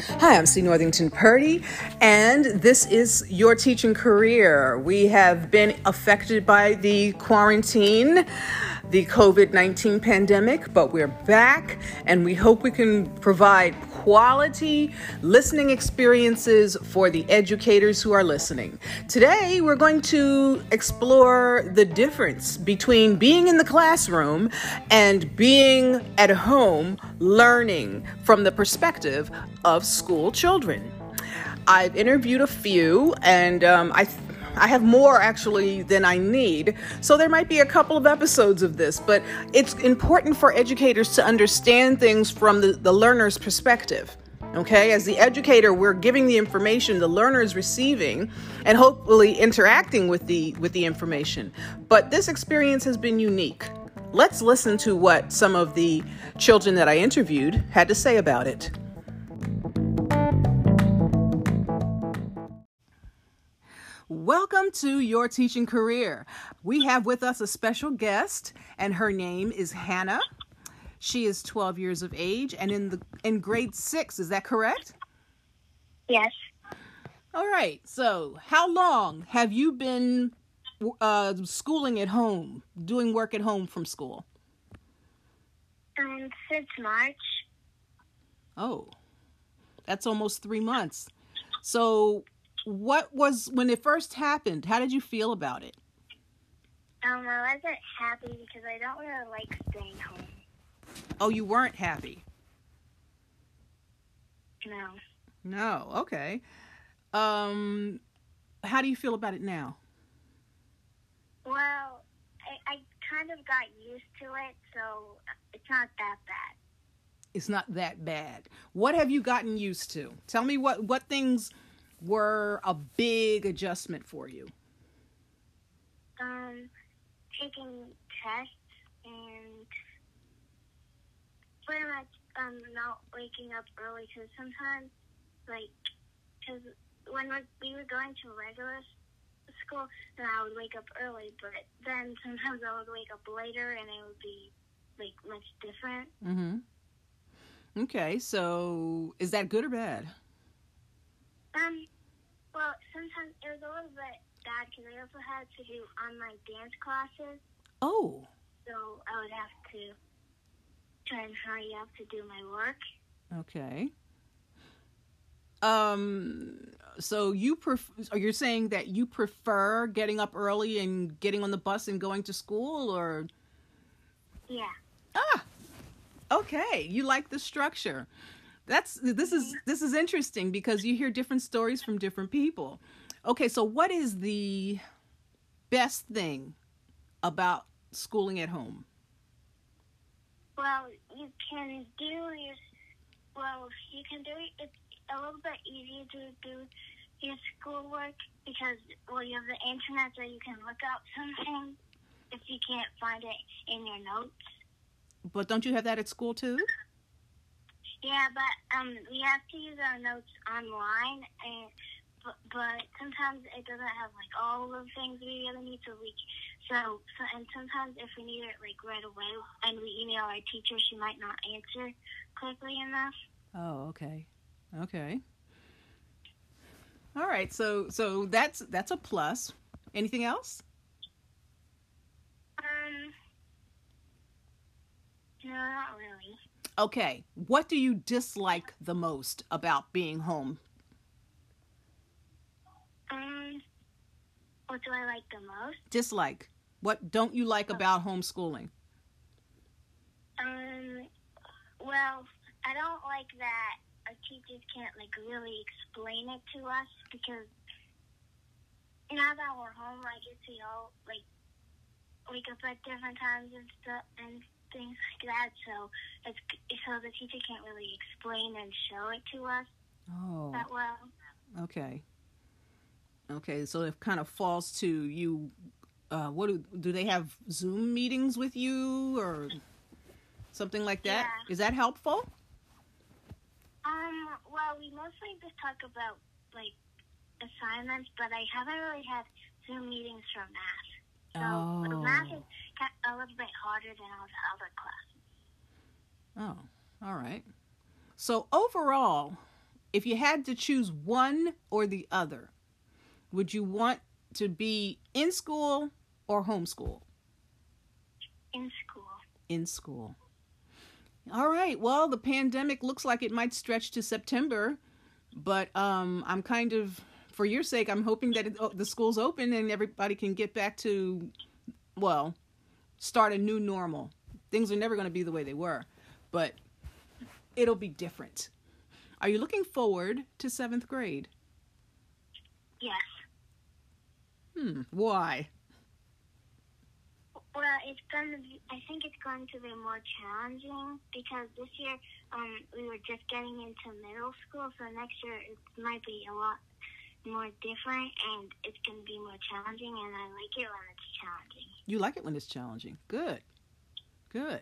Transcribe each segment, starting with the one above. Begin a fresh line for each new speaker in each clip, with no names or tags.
Hi, I'm C. Northington Purdie, and this is Your Teaching Career. We have been affected by the quarantine, the COVID 19 pandemic, but we're back, and we hope we can provide quality listening experiences for the educators who are listening. Today, we're going to explore the difference between being in the classroom and being at home learning from the perspective of school children. I've interviewed a few, and um, I I have more actually than I need. So there might be a couple of episodes of this, but it's important for educators to understand things from the, the learner's perspective. Okay, as the educator, we're giving the information, the learner is receiving and hopefully interacting with the with the information. But this experience has been unique. Let's listen to what some of the children that I interviewed had to say about it. Welcome to your teaching career. We have with us a special guest, and her name is Hannah. She is 12 years of age and in the in grade 6, is that correct?
Yes.
All right. So, how long have you been uh, schooling at home, doing work at home from school?
Um, since March.
Oh, that's almost three months. So, what was when it first happened? How did you feel about it?
Um, I wasn't happy because I don't really like staying home.
Oh, you weren't happy.
No.
No. Okay. Um, how do you feel about it now?
Well, I, I kind of got used to it, so it's not that bad.
It's not that bad. What have you gotten used to? Tell me what what things were a big adjustment for you?
Um, taking tests and pretty much um not waking up early because sometimes like because when we were going to regular school then I would wake up early but then sometimes I would wake up later and it would be like much different.
Mm hmm. Okay, so is that good or bad?
Um, well, sometimes it was a little bit bad because I also had to do online dance classes.
Oh.
So I would have to try and hurry up to do my work.
Okay. Um. So you pref- are you saying that you prefer getting up early and getting on the bus and going to school, or?
Yeah.
Ah. Okay. You like the structure. That's this is this is interesting because you hear different stories from different people. Okay, so what is the best thing about schooling at home?
Well, you can do your well, you can do it's a little bit easier to do your schoolwork because well, you have the internet so you can look up something if you can't find it in your notes.
But don't you have that at school too?
Yeah, but um, we have to use our notes online, and but, but sometimes it doesn't have like all the things we really need to reach. So, so and sometimes if we need it like right away, and we email our teacher, she might not answer quickly enough.
Oh, okay, okay. All right, so so that's that's a plus. Anything else?
Um, no, not really.
Okay, what do you dislike the most about being home?
Um, what do I like the most?
Dislike. What don't you like about homeschooling?
Um, well, I don't like that our teachers can't like really explain it to us because now that we're home, I get to all like wake up at different times and stuff and things like that. So it's so the teacher can't really explain and show it to us
Oh,
that well.
okay. Okay, so it kind of falls to you. Uh, what do, do they have Zoom meetings with you or something like that?
Yeah.
Is that helpful?
Um, well, we mostly just talk about like assignments, but I haven't really had Zoom meetings for math. So
Oh.
math is a little bit harder than all the other classes.
Oh, all right. So overall, if you had to choose one or the other, would you want to be in school or homeschool?
In school.
In school. All right. Well, the pandemic looks like it might stretch to September, but um, I'm kind of, for your sake, I'm hoping that it, oh, the school's open and everybody can get back to, well, start a new normal. Things are never going to be the way they were, but it'll be different. Are you looking forward to seventh grade?
Yes.
Hmm. Why?
Well, it's going to be, I think it's going to be more challenging because this year um, we were just getting into middle school, so next year it might be a lot more different and it's going to be more challenging, and I like it when it's challenging.
You like it when it's challenging. Good. Good.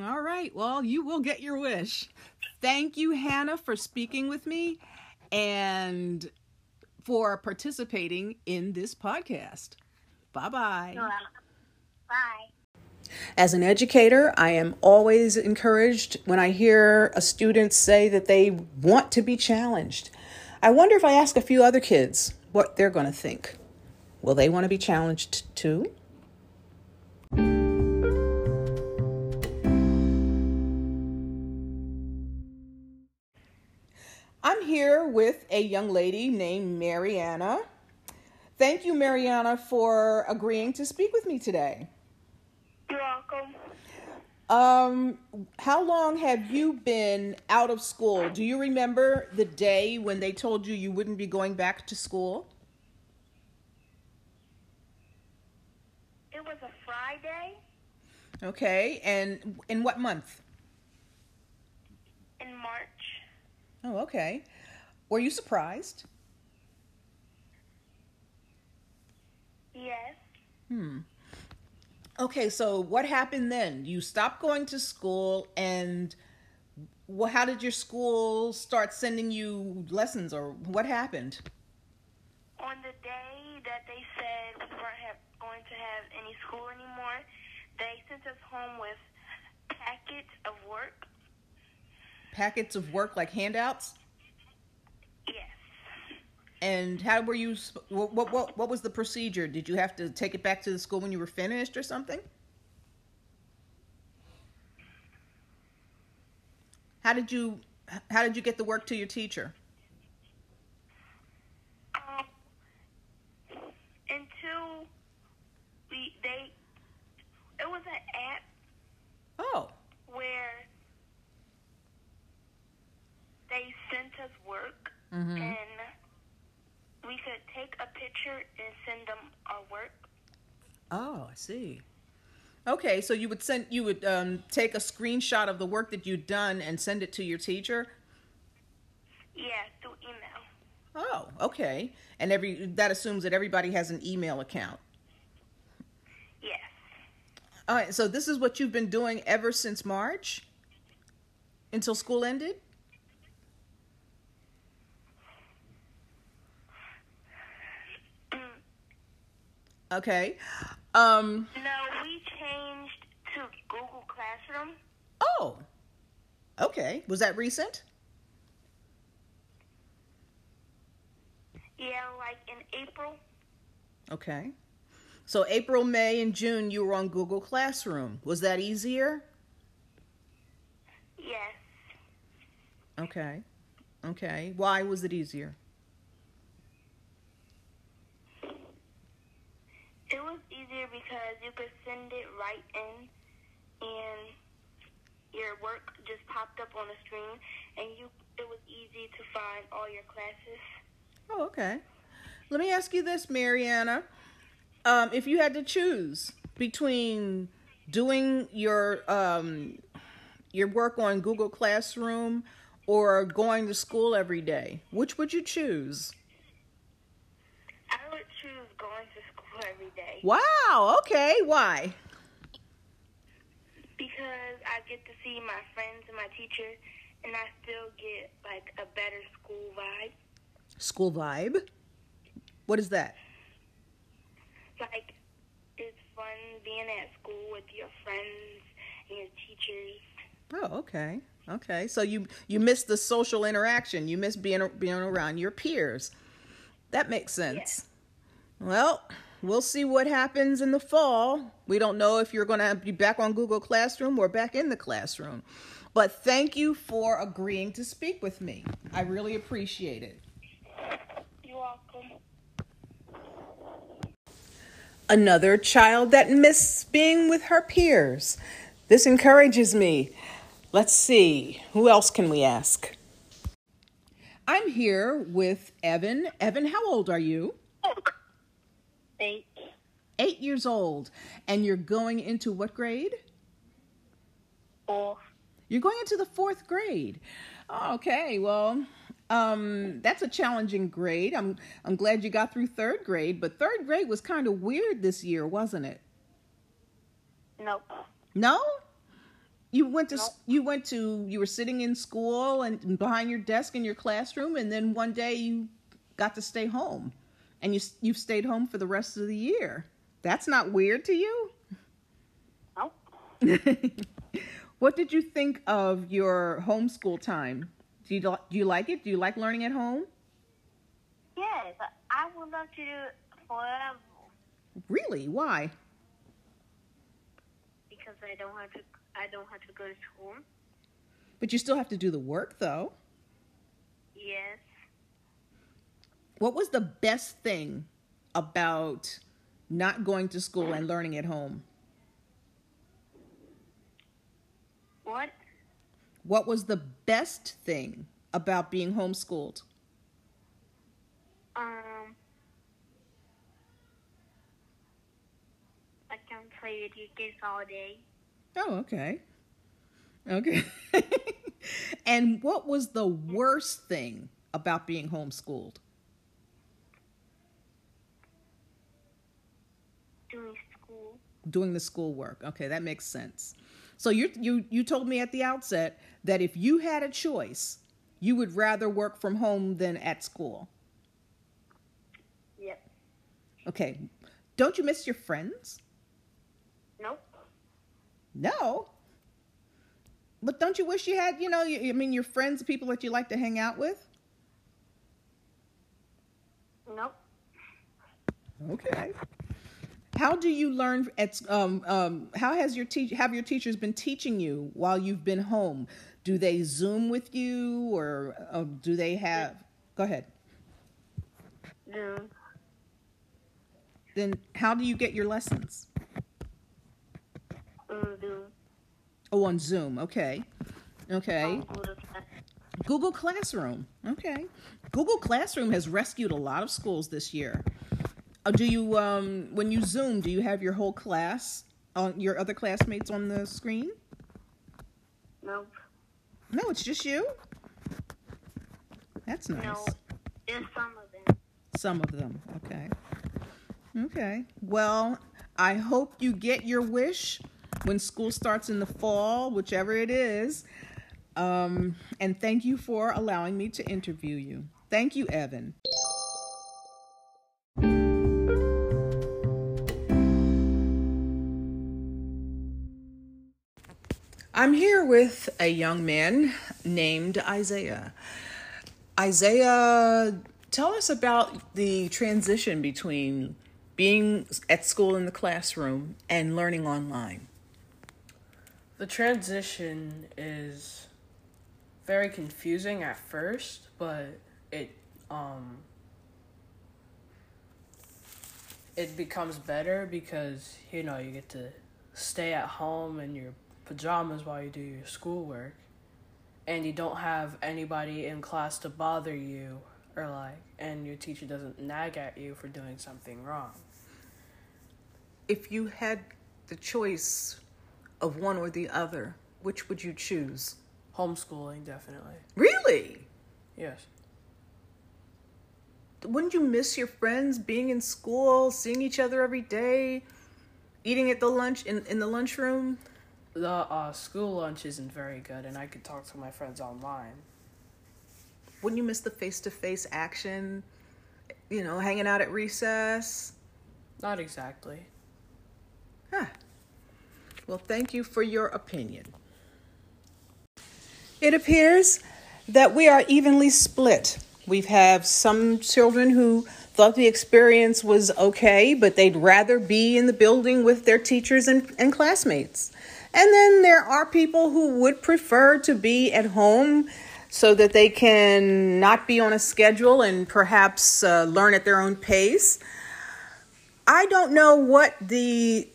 All right. Well, you will get your wish. Thank you, Hannah, for speaking with me and for participating in this podcast. Bye bye.
Bye.
As an educator, I am always encouraged when I hear a student say that they want to be challenged. I wonder if I ask a few other kids what they're going to think. Will they want to be challenged too? I'm here with a young lady named Mariana. Thank you, Mariana, for agreeing to speak with me today. Um, how long have you been out of school? Do you remember the day when they told you you wouldn't be going back to school?
It was a Friday
Okay, and in what month?
in March.
Oh, okay. Were you surprised?
Yes.
Hmm. Okay, so what happened then? You stopped going to school, and well, how did your school start sending you lessons, or what happened?
On the day that they said we weren't have, going to have any school anymore, they sent us home with packets of work.
Packets of work, like handouts. And how were you? What what what, what was the procedure? Did you have to take it back to the school when you were finished, or something? How did you? How did you get the work to your teacher?
Um, until we they, it was an app
Oh,
where they sent us work
Mhm.
and take a picture and send them our work.
oh, I see. Okay, so you would send you would um, take a screenshot of the work that you'd done and send it to your teacher.
Yeah, through email.
Oh, okay. And every that assumes that everybody has an email account.
Yes.
All right, so this is what you've been doing ever since March until school ended?
Mm,
Okay. Um
No, we changed to Google Classroom.
oh. Okay. Was that recent?
Yeah, like in April.
Okay. So April, May, and June you were on Google Classroom. Was that easier?
Yes.
Okay. Okay. Why was it easier?
It was easier because you could send it right in and your work just popped up on the screen and you it was easy to find all your classes.
Oh, okay. Let me ask you this, Mariana. Um, if you had to choose between doing your um, your work on Google Classroom or going to school every day, which would you choose?
I would choose going to school every day
Wow. Okay. Why?
Because I get to see my friends and my teacher and I still get like a better school vibe.
School vibe. What is that?
Like it's fun being at school with your friends and your teachers.
Oh, okay. Okay. So you you miss the social interaction. You miss being being around your peers. That makes sense. Yeah. Well, we'll see what happens in the fall. We don't know if you're going to be back on Google Classroom or back in the classroom. But thank you for agreeing to speak with me. I really appreciate it.
You're welcome.
Another child that missed being with her peers. This encourages me. Let's see, who else can we ask? I'm here with Evan. Evan, how old are you?
Eight.
Eight years old. And you're going into what grade?
Four.
You're going into the fourth grade. Okay, well, um, that's a challenging grade. I'm I'm glad you got through third grade, but third grade was kind of weird this year, wasn't it?
Nope.
No? You went to nope. you went to you were sitting in school and behind your desk in your classroom, and then one day you got to stay home, and you you've stayed home for the rest of the year. That's not weird to you.
Nope.
what did you think of your homeschool time? Do you do you like it? Do you like learning at home?
Yes, I would love to do it forever.
Really? Why?
Because I don't have to I don't have to go to school.
But you still have to do the work, though.
Yes.
What was the best thing about not going to school and learning at home?
What?
What was the best thing about being homeschooled?
Um, I can play video games all day.
Oh, okay. Okay. and what was the worst thing about being homeschooled?
Doing school.
Doing the schoolwork. Okay, that makes sense. So you you you told me at the outset that if you had a choice, you would rather work from home than at school.
Yep.
Okay. Don't you miss your friends?
Nope.
No. But don't you wish you had, you know, you, I mean, your friends, people that you like to hang out with?
Nope.
Okay. How do you learn at um, um, how has your teach have your teachers been teaching you while you've been home? Do they Zoom with you or uh, do they have? Go ahead.
Zoom.
Then how do you get your lessons?
Zoom.
Oh, on Zoom. Okay. Okay. Google Classroom. Okay. Google Classroom has rescued a lot of schools this year. Uh, do you, um, when you Zoom, do you have your whole class, on your other classmates on the screen?
Nope.
No, it's just you. That's nice.
No, there's some of them.
Some of them. Okay. Okay. Well, I hope you get your wish when school starts in the fall, whichever it is. Um, and thank you for allowing me to interview you. Thank you, Evan. I'm here with a young man named Isaiah. Isaiah, tell us about the transition between being at school in the classroom and learning online.
The transition is very confusing at first, but it um it becomes better because you know you get to stay at home in your pajamas while you do your schoolwork and you don't have anybody in class to bother you or like and your teacher doesn't nag at you for doing something wrong.
If you had the choice of one or the other, which would you choose?
Homeschooling, definitely.
Really?
Yes.
Wouldn't you miss your friends being in school, seeing each other every day, eating at the lunch in, in the lunchroom?
The uh, school lunch isn't very good, and I could talk to my friends online.
Wouldn't you miss the face to face action? You know, hanging out at recess?
Not exactly.
Huh. Well, thank you for your opinion. It appears that we are evenly split. We have some children who thought the experience was okay, but they'd rather be in the building with their teachers and, and classmates. And then there are people who would prefer to be at home so that they can not be on a schedule and perhaps uh, learn at their own pace. I don't know what the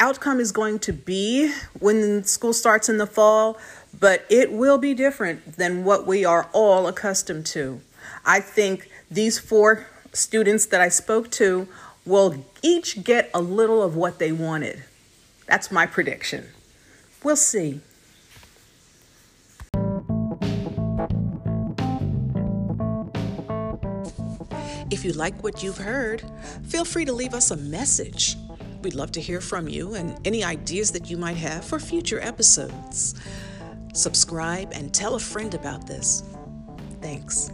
outcome is going to be when school starts in the fall, but it will be different than what we are all accustomed to. I think these four students that I spoke to will each get a little of what they wanted. That's my prediction. We'll see.
If you like what you've heard, feel free to leave us a message. We'd love to hear from you and any ideas that you might have for future episodes. Subscribe and tell a friend about this. Thanks.